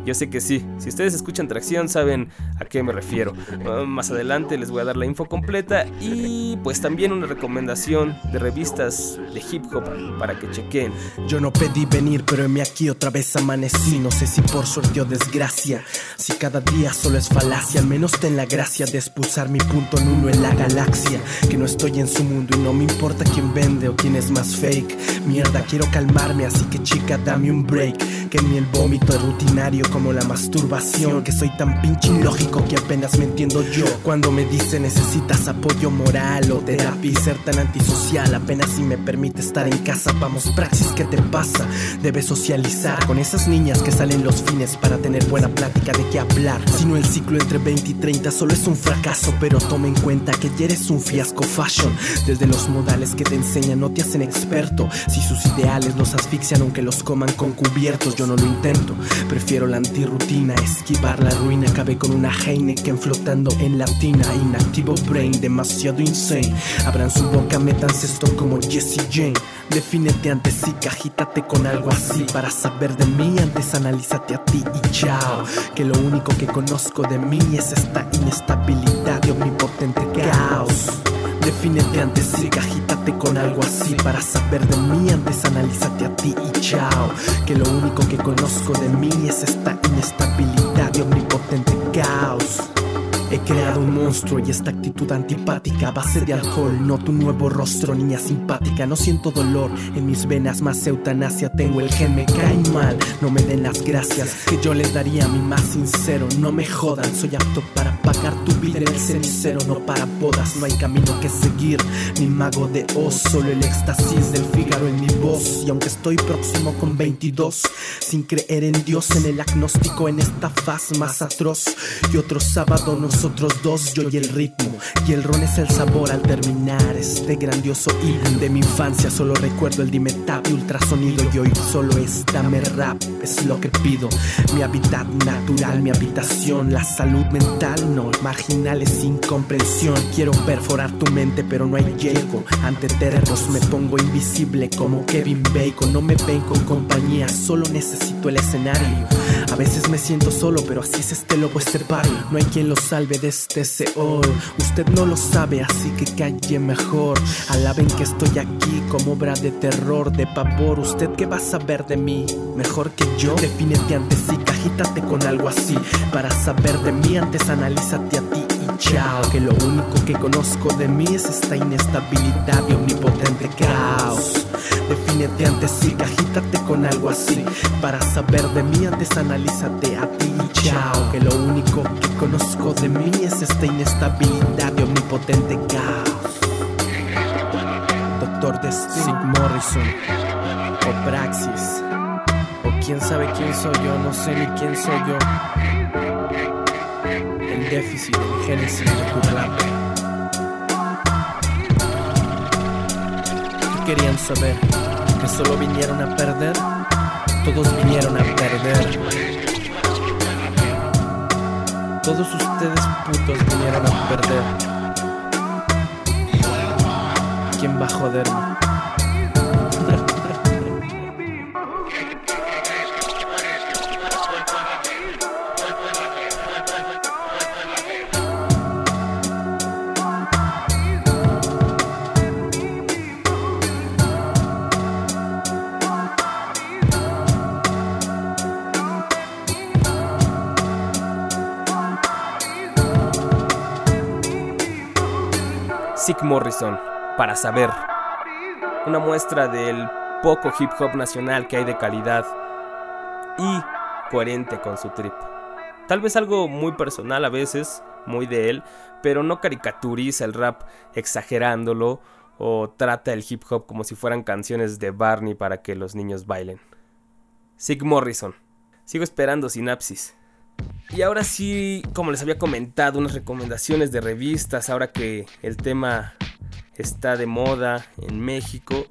yo sé que sí, si ustedes escuchan tracción saben a qué me refiero. Uh, más adelante les voy a dar la info completa y pues también una recomendación de revistas de hip hop para que chequen.
Yo no pedí venir, pero en mí aquí otra vez amanecí. No sé si por suerte o desgracia. Si cada día solo es falacia, al menos ten la gracia de expulsar mi punto en uno en la galaxia. Que no estoy en su mundo y no me importa quién vende o quién es más fake. Mierda, quiero calmarme, así que chica, dame un break. Que mí el vómito es rutinario como la masturbación Que soy tan pinche ilógico que apenas me entiendo yo. Cuando me dice necesitas apoyo moral o terapia y ser tan antisocial Apenas si me permite estar en casa Vamos praxis, ¿qué te pasa? Debes socializar con esas niñas que salen los fines Para tener buena plática de qué hablar. Si no el ciclo entre 20 y 30 solo es un fracaso Pero toma en cuenta que ya eres un fiasco fashion. Desde los modales que te enseñan no te hacen experto. Si sus ideales los asfixian aunque los coman con cubiertos Yo no lo intento, prefiero la antirrutina, esquivar la ruina. Acabé con una Heineken flotando en la tina. Inactivo brain, demasiado insane. Abran su boca, métanse esto como Jesse Jane. Defínete antes sí, agítate con algo así. Para saber de mí, antes analízate a ti y chao. Que lo único que conozco de mí es esta inestabilidad y omnipotente caos. Defínete antes sí, agítate con algo así Para saber de mí. Antes analízate a ti y chao. Que lo único que conozco de mí es esta inestabilidad y omnipotente caos He creado un monstruo y esta actitud antipática base de alcohol, no tu nuevo rostro, niña simpática. No siento dolor en mis venas, más eutanasia. Tengo el gen, me cae mal, no me den las gracias que yo les daría a mi más sincero. No me jodan, soy apto para pagar tu vida en el cenicero, no para bodas. No hay camino que seguir, mi mago de Oz, solo el éxtasis del Fígaro en mi voz. Y aunque estoy próximo con 22, sin creer en Dios, en el agnóstico, en esta faz más atroz. Y otro sábado nos nosotros dos, yo y el ritmo. Y el ron es el sabor al terminar este grandioso himno de mi infancia. Solo recuerdo el dimetap y ultrasonido. Y hoy solo es dame rap, es lo que pido. Mi hábitat natural, mi habitación. La salud mental, no, marginal es sin comprensión. Quiero perforar tu mente, pero no hay llego. Ante terrenos me pongo invisible como Kevin Bacon. No me ven con compañía, solo necesito el escenario. A veces me siento solo, pero así es este lobo, este barrio. No hay quien lo salve de este Seol. Usted no lo sabe, así que calle mejor. Alaben que estoy aquí como obra de terror, de pavor. ¿Usted qué va a saber de mí? Mejor que yo. Defínete antes y cagítate con algo así. Para saber de mí, antes analízate a ti y chao. Que lo único que conozco de mí es esta inestabilidad y omnipotente caos. Antes y agítate con algo así. Para saber de mí, antes analízate a ti chao. Que lo único que conozco de mí es esta inestabilidad y omnipotente caos. Doctor de Sig Morrison o Praxis. O quién sabe quién soy yo, no sé ni quién soy yo. El déficit, el génesis de. ¿Qué querían saber? ¿Que solo vinieron a perder? Todos vinieron a perder.
Todos ustedes putos vinieron a perder. ¿Quién va a joderme? Morrison, para saber. Una muestra del poco hip hop nacional que hay de calidad y coherente con su trip. Tal vez algo muy personal a veces, muy de él, pero no caricaturiza el rap exagerándolo o trata el hip hop como si fueran canciones de Barney para que los niños bailen. Sig Morrison. Sigo esperando sinapsis. Y ahora sí, como les había comentado, unas recomendaciones de revistas, ahora que el tema está de moda en México,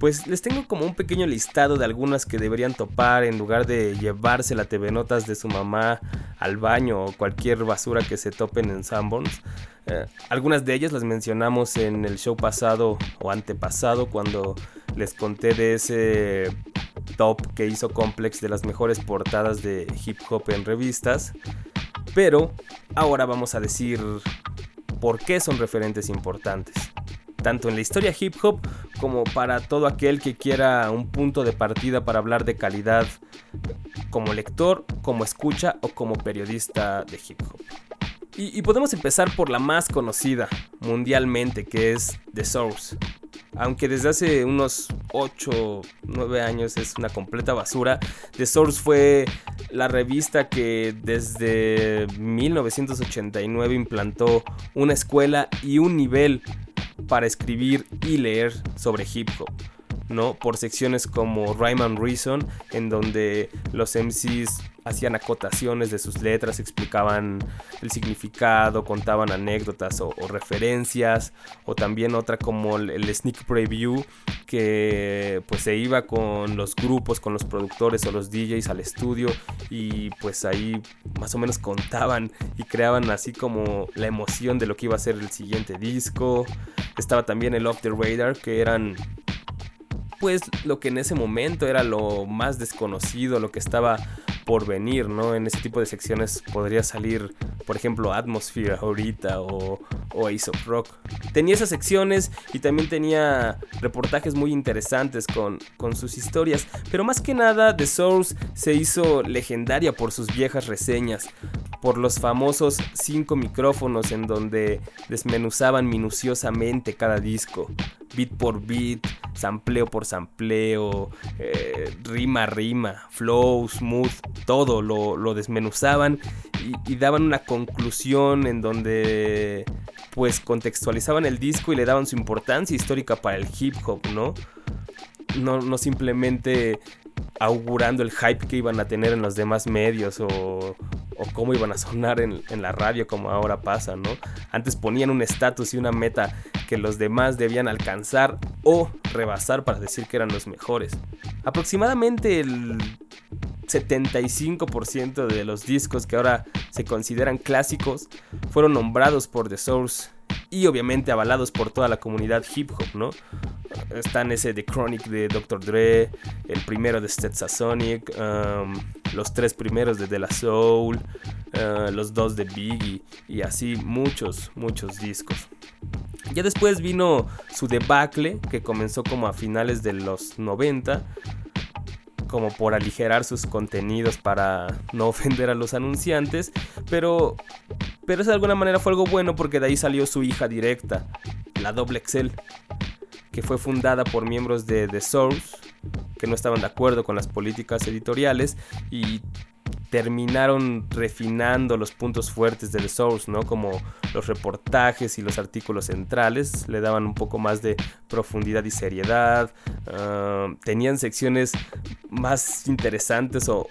pues les tengo como un pequeño listado de algunas que deberían topar en lugar de llevarse la TV Notas de su mamá al baño o cualquier basura que se topen en Sanborns. Eh, algunas de ellas las mencionamos en el show pasado o antepasado cuando les conté de ese top que hizo Complex de las mejores portadas de hip hop en revistas. Pero ahora vamos a decir por qué son referentes importantes. Tanto en la historia hip hop como para todo aquel que quiera un punto de partida para hablar de calidad como lector, como escucha o como periodista de hip hop. Y, podemos empezar por la más conocida mundialmente, que es The Source. Aunque desde hace unos 8, 9 años es una completa basura, The Source fue la revista que desde 1989 implantó una escuela y un nivel para escribir y leer sobre hip hop. ¿no? Por secciones como Rhyme and Reason, en donde los MCs hacían acotaciones de sus letras, explicaban el significado, contaban anécdotas o, referencias, o también otra como el, el, sneak preview, que pues se iba con los grupos, con los productores o los DJs al estudio y pues ahí más o menos contaban y creaban así como la emoción de lo que iba a ser el siguiente disco. Estaba también el Off the Radar, que eran pues lo que en ese momento era lo más desconocido, lo que estaba por venir, ¿no? En ese tipo de secciones podría salir, por ejemplo, Atmosphere ahorita o, o Ace of Rock. Tenía esas secciones y también tenía reportajes muy interesantes con, con sus historias, pero más que nada The Source se hizo legendaria por sus viejas reseñas, por los famosos cinco micrófonos en donde desmenuzaban minuciosamente cada disco, beat por beat, sampleo por sampleo, eh, rima rima, flow, smooth, todo lo, desmenuzaban y, daban una conclusión en donde pues contextualizaban el disco y le daban su importancia histórica para el hip hop, ¿no? No, no simplemente augurando el hype que iban a tener en los demás medios o, o cómo iban a sonar en, en, la radio como ahora pasa, ¿no? Antes ponían un estatus y una meta que los demás debían alcanzar o rebasar para decir que eran los mejores. Aproximadamente el 75% de los discos que ahora se consideran clásicos fueron nombrados por The Source y obviamente avalados por toda la comunidad hip hop, ¿no? Están ese The Chronic de Dr. Dre, el primero de Stetsasonic, um, los tres primeros de De La Soul, uh, los dos de Biggie y así muchos, muchos discos. Ya después vino su debacle, que comenzó como a finales de los 90, como por aligerar sus contenidos para no ofender a los anunciantes, pero pero de alguna manera fue algo bueno porque de ahí salió su hija directa, la Doble Excel, que fue fundada por miembros de The Source, que no estaban de acuerdo con las políticas editoriales y terminaron refinando los puntos fuertes de The Source, ¿no? Como los reportajes y los artículos centrales, le daban un poco más de profundidad y seriedad, uh, tenían secciones más interesantes o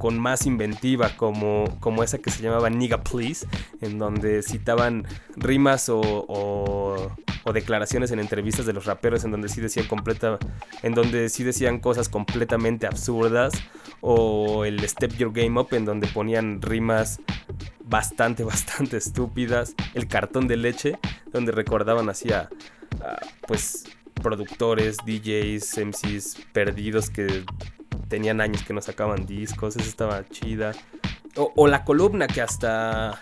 con más inventiva, como, como esa que se llamaba Nigga Please, en donde citaban rimas o, o, o, declaraciones en entrevistas de los raperos, en donde sí decían completa, en donde sí decían cosas completamente absurdas, o el Step Your Game Up, en donde ponían rimas bastante, bastante estúpidas. El cartón de leche, donde recordaban así a, pues productores, DJs, MCs perdidos que tenían años que no sacaban discos, esa estaba chida. O, o, la columna que hasta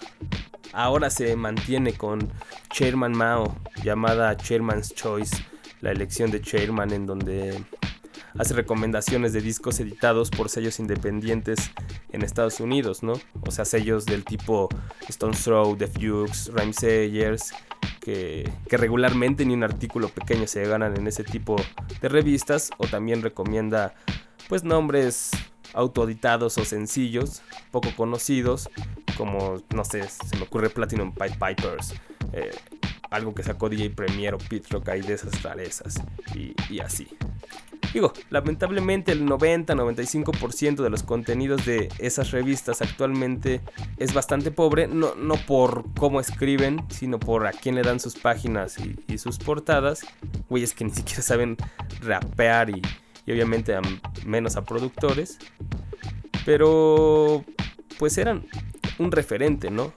ahora se mantiene con Chairman Mao, llamada Chairman's Choice, la elección de Chairman en donde hace recomendaciones de discos editados por sellos independientes en Estados Unidos, ¿no? O sea, sellos del tipo Stone Throw, The Fuchs, Rhymesayers, que, que, regularmente ni un artículo pequeño se ganan en ese tipo de revistas, o también recomienda pues nombres autoeditados o sencillos, poco conocidos, como, no sé, se me ocurre Platinum Pipe Pipers, eh, algo que sacó DJ Premier o Pete Rock ahí de esas rarezas, y, así. Digo, lamentablemente el 90-95% de los contenidos de esas revistas actualmente es bastante pobre, no, no, por cómo escriben, sino por a quién le dan sus páginas y, sus portadas. Güeyes que ni siquiera saben rapear y, obviamente menos a productores. Pero pues eran un referente, ¿no?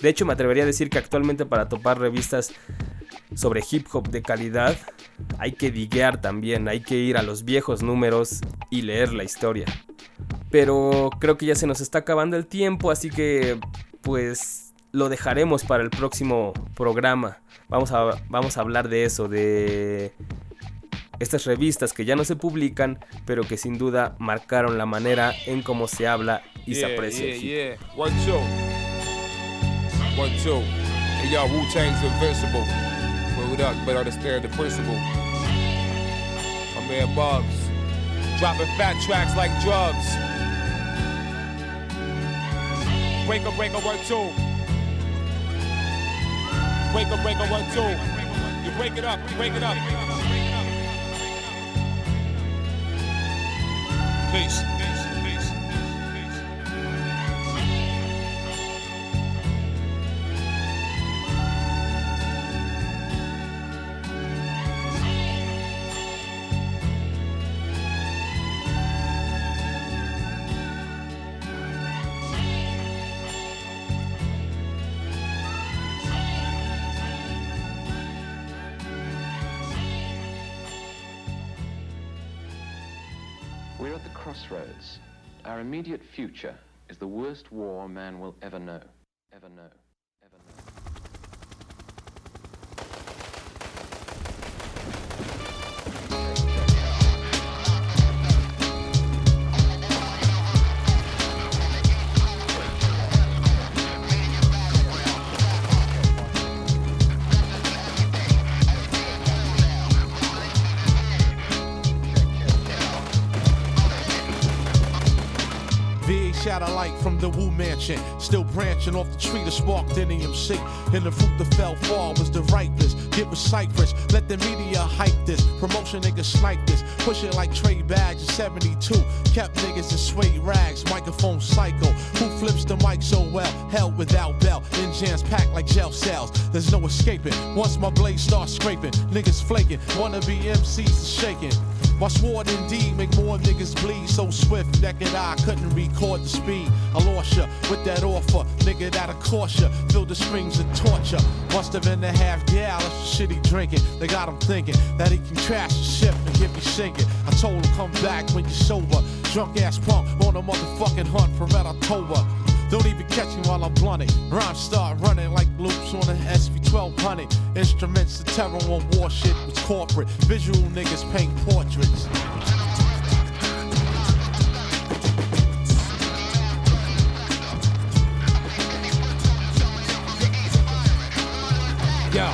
De hecho me atrevería a decir que actualmente para topar revistas sobre hip hop de calidad hay que diguear también, hay que ir a los viejos números y leer la historia. Pero creo que ya se nos está acabando el tiempo, así que pues lo dejaremos para el próximo programa. Vamos a, vamos a hablar de eso, de estas revistas que ya no se publican, pero que sin duda marcaron la manera en cómo se habla y
yeah,
se aprecia.
Yeah, yeah. One, two. Hey, y'all, Wu Tang's invincible. Word up, better understand the principle. My man Bugs. Dropping fat tracks like drugs. Break a break a one, two. Break a break a one, two. You break it up, break it up. Peace.
Our immediate future is the worst war man will ever know. Ever know.
Still branching off the tree that sparked in EMC. And the fruit that fell far was the ripest. Get with Cypress, let the media hype this. Promotion niggas snipe this, push it like trade bags in 72. Kept niggas in suede rags, microphone psycho. Who flips the mic so well? Hell without bell, in jams packed like gel cells. There's no escaping. Once my blade starts scraping, niggas flaking. Wanna be MCs shaking. My sword indeed make more niggas bleed so swift. Naked eye couldn't record the speed. I lost ya with that offer, nigga that'll cost ya. Fill the strings of torture. Must have been a half gal, that's the shit drinking. They got him thinking that he can trash the ship and get me sinking. I told him come back when you're sober. Drunk ass punk on a motherfucking hunt for Red October. Don't even catch me while I'm blunting. Rhymes start running like loops on an SP 1200. Instruments, the terror on war shit was corporate. Visual niggas paint portraits.
Yo,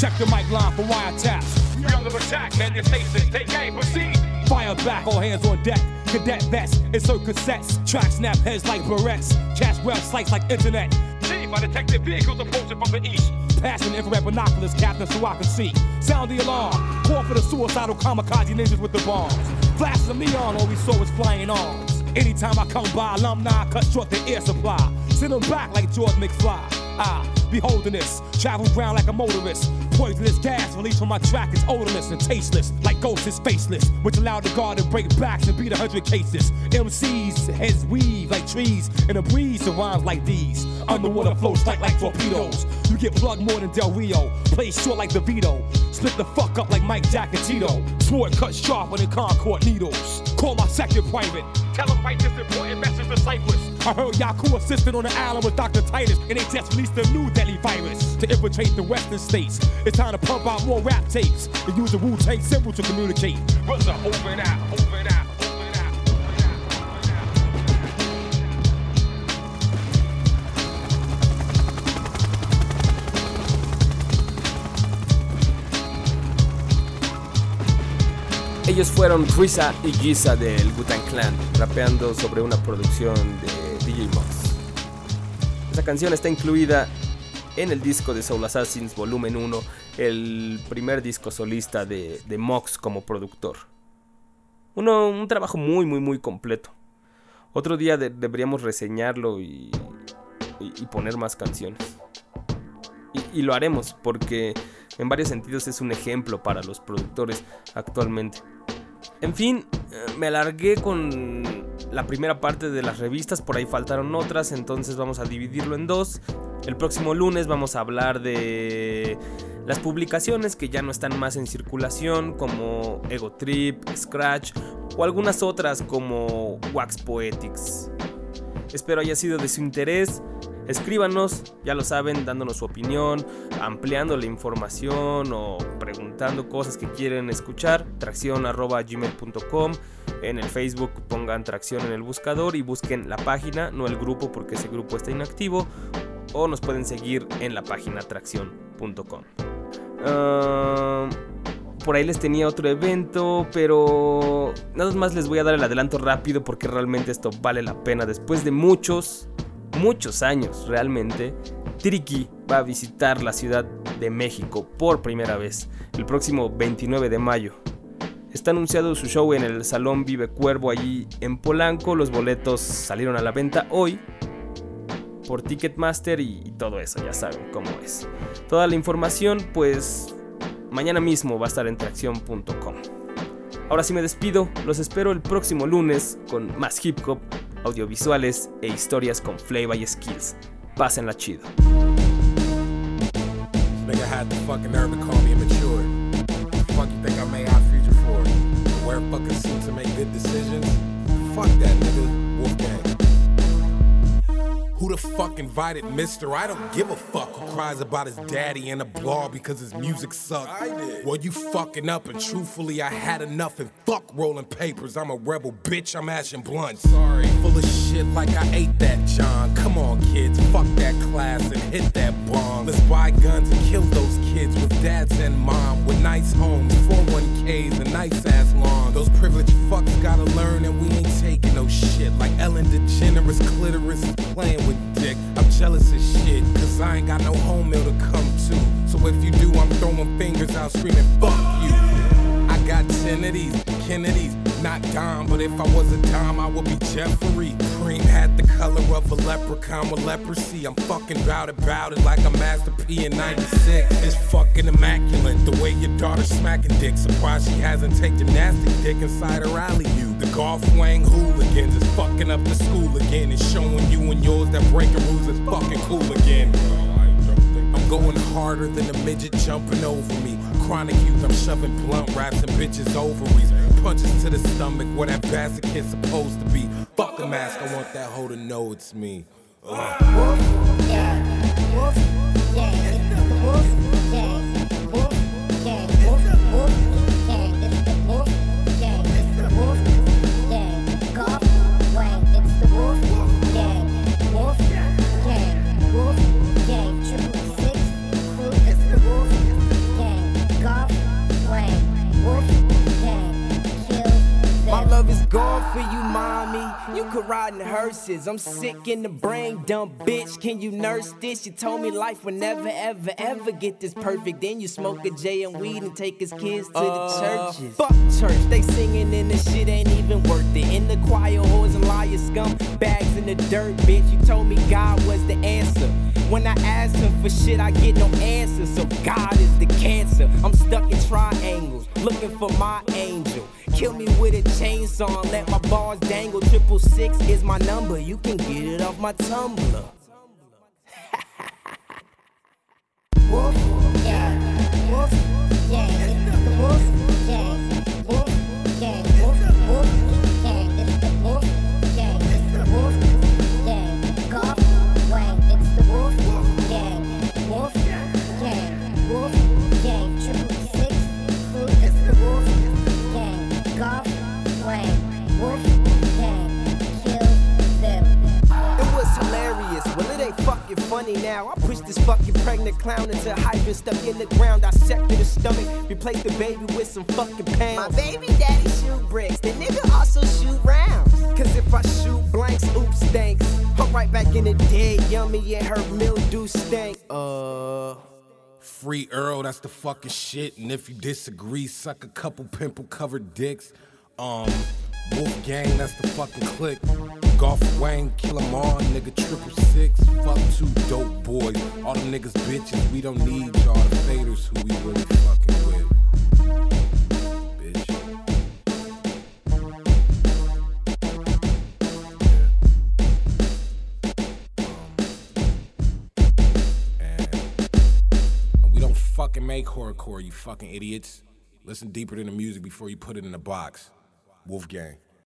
check the mic line for wiretaps. We under attack, man, your station, take aim, proceed. Fire back, all hands on deck. Cadet vests, insert cassettes. Track snap heads like barrettes. Cash grab slice like internet. See, my detective vehicles approaching from the east. Passing infrared binoculars, captain, so I can see. Sound the alarm. Call for the suicidal kamikaze ninjas with the bombs. Flashes of neon, all we saw was flying arms. Anytime I come by, alumni cut short the air supply. Send them back like George McFly. Ah, Beholding this, travel ground like a motorist. Poisonous gas released from my track is odorless and tasteless, like ghosts is faceless, which allowed the guard to break backs and beat a hundred cases. MCs, heads weave like trees, and a breeze surrounds like these. Underwater floats like like torpedoes. You get plugged more than Del Rio. Play short like the Vito. Split the fuck up like Mike Jack and Tito. Sword cut sharp sharper than Concord needles. Call my second private. Tell him write this important message to Cyprus. I heard Yaku assisted on the island with Dr. Titus, and they just released a new deadly virus to infiltrate the western states. It's time to pump out more rap tapes and use the Wu Tang symbol to communicate. What's up? Over and out, over and out.
Ellos fueron Risa y Giza del Gutan Clan, rapeando sobre una producción de DJ Mox. Esa canción está incluida en el disco de Soul Assassins Volumen 1, el primer disco solista de, Mox como productor. Uno, un trabajo muy, muy, muy completo. Otro día de- deberíamos reseñarlo y, y- poner más canciones. Y, y lo haremos porque en varios sentidos es un ejemplo para los productores actualmente. En fin, eh, me alargué con la primera parte de las revistas, por ahí faltaron otras, entonces vamos a dividirlo en dos. El próximo lunes vamos a hablar de las publicaciones que ya no están más en circulación, como Ego Trip, Scratch o algunas otras como Wax Poetics. Espero haya sido de su interés. Escríbanos, ya lo saben, dándonos su opinión, ampliando la información o preguntando cosas que quieren escuchar. Tracción.gmail.com. En el Facebook pongan tracción en el buscador y busquen la página, no el grupo porque ese grupo está inactivo. O nos pueden seguir en la página tracción.com. por ahí les tenía otro evento, pero nada más les voy a dar el adelanto rápido porque realmente esto vale la pena. Después de muchos, muchos años realmente, Tiriki va a visitar la Ciudad de México por primera vez el próximo 29 de mayo. Está anunciado su show en el Salón Vive Cuervo allí en Polanco. Los boletos salieron a la venta hoy por Ticketmaster y, y todo eso, ya saben cómo es. Toda la información, pues mañana mismo va a estar en tracción.com. Ahora sí me despido, los espero el próximo lunes con más hip hop, audiovisuales e historias con flavor y skills. Pásenla chido.
Fuck that fuck invited Mister? I don't give a fuck who cries about his daddy in a blog because his music sucked. I did. Well, you fucking up, and truthfully, I had enough and fuck rolling papers. I'm a rebel bitch, I'm ashing blunt. Sorry. Full of shit like I ate that John. Come on, kids, fuck that class and hit that bomb. Let's buy guns and kill those kids with dads and mom with nice homes, 401ks and nice ass lawns. Those privileged fucks gotta learn and we ain't taking no shit. Like Ellen DeGeneres clitoris is playing with I'm jealous as shit, cause I ain't got no home meal to come to. So if you do, I'm throwing fingers out screaming, fuck you. I got 10 of these, Kennedys, not Dom, but if I was a Dom, I would be Jeffrey. Cream had the color of a leprechaun with leprosy. I'm fucking bout it, bout it like a Master P in 96. It's fucking immaculate, the way your daughter's smacking dick. Surprised she hasn't taken gymnastic dick inside her alley. You, the golf wang hooligans, is fucking up the school again. And showing you and yours that breaking rules is fucking cool again. I'm going harder than a midget jumping over me. Chronic youth, I'm shoving blunt wraps and bitches' ovaries. Punches to the stomach where that bastard kid's supposed to be. Fuck a mask, I want that hoe to know it's me. Ugh.
Love is gone for you, mommy. You could ride in hearses. I'm sick in the brain, dumb bitch. Can you nurse this? You told me life would never, ever, ever get this perfect. Then you smoke a J and weed and take his kids to the uh, churches. Fuck church, they singing and the shit ain't even worth it. In the choir, whores and liars, scum bags in the dirt, bitch. You told me God was the answer. When I ask him for shit, I get no answer. So God is the cancer. I'm stuck in triangles, looking for my angel. Kill me with a chainsaw and let my bars dangle. Triple six is my number. You can get it off my Tumblr. Fucking funny now. I pushed this fucking pregnant clown into a hydrant stuck in the ground. Dissected his stomach, replaced the baby with some fucking pounds. My baby daddy shoot bricks. The nigga also shoot rounds. Cause if I shoot blanks, oops, thanks. I'm right back in the dead, yummy, and her mildew stank. Uh.
Free Earl, that's the fucking shit. And if you disagree, suck a couple pimple covered dicks. Um, Wolf Gang, that's the fucking click. Golf Wang, kill 'em all, nigga. Triple six, fuck two dope boys. All them niggas bitches, we don't need y'all. The faders who we really fucking with. Bitch. And we don't fucking make horrorcore, you fucking idiots. Listen deeper than the music before you put it in a box. Wolf Gang.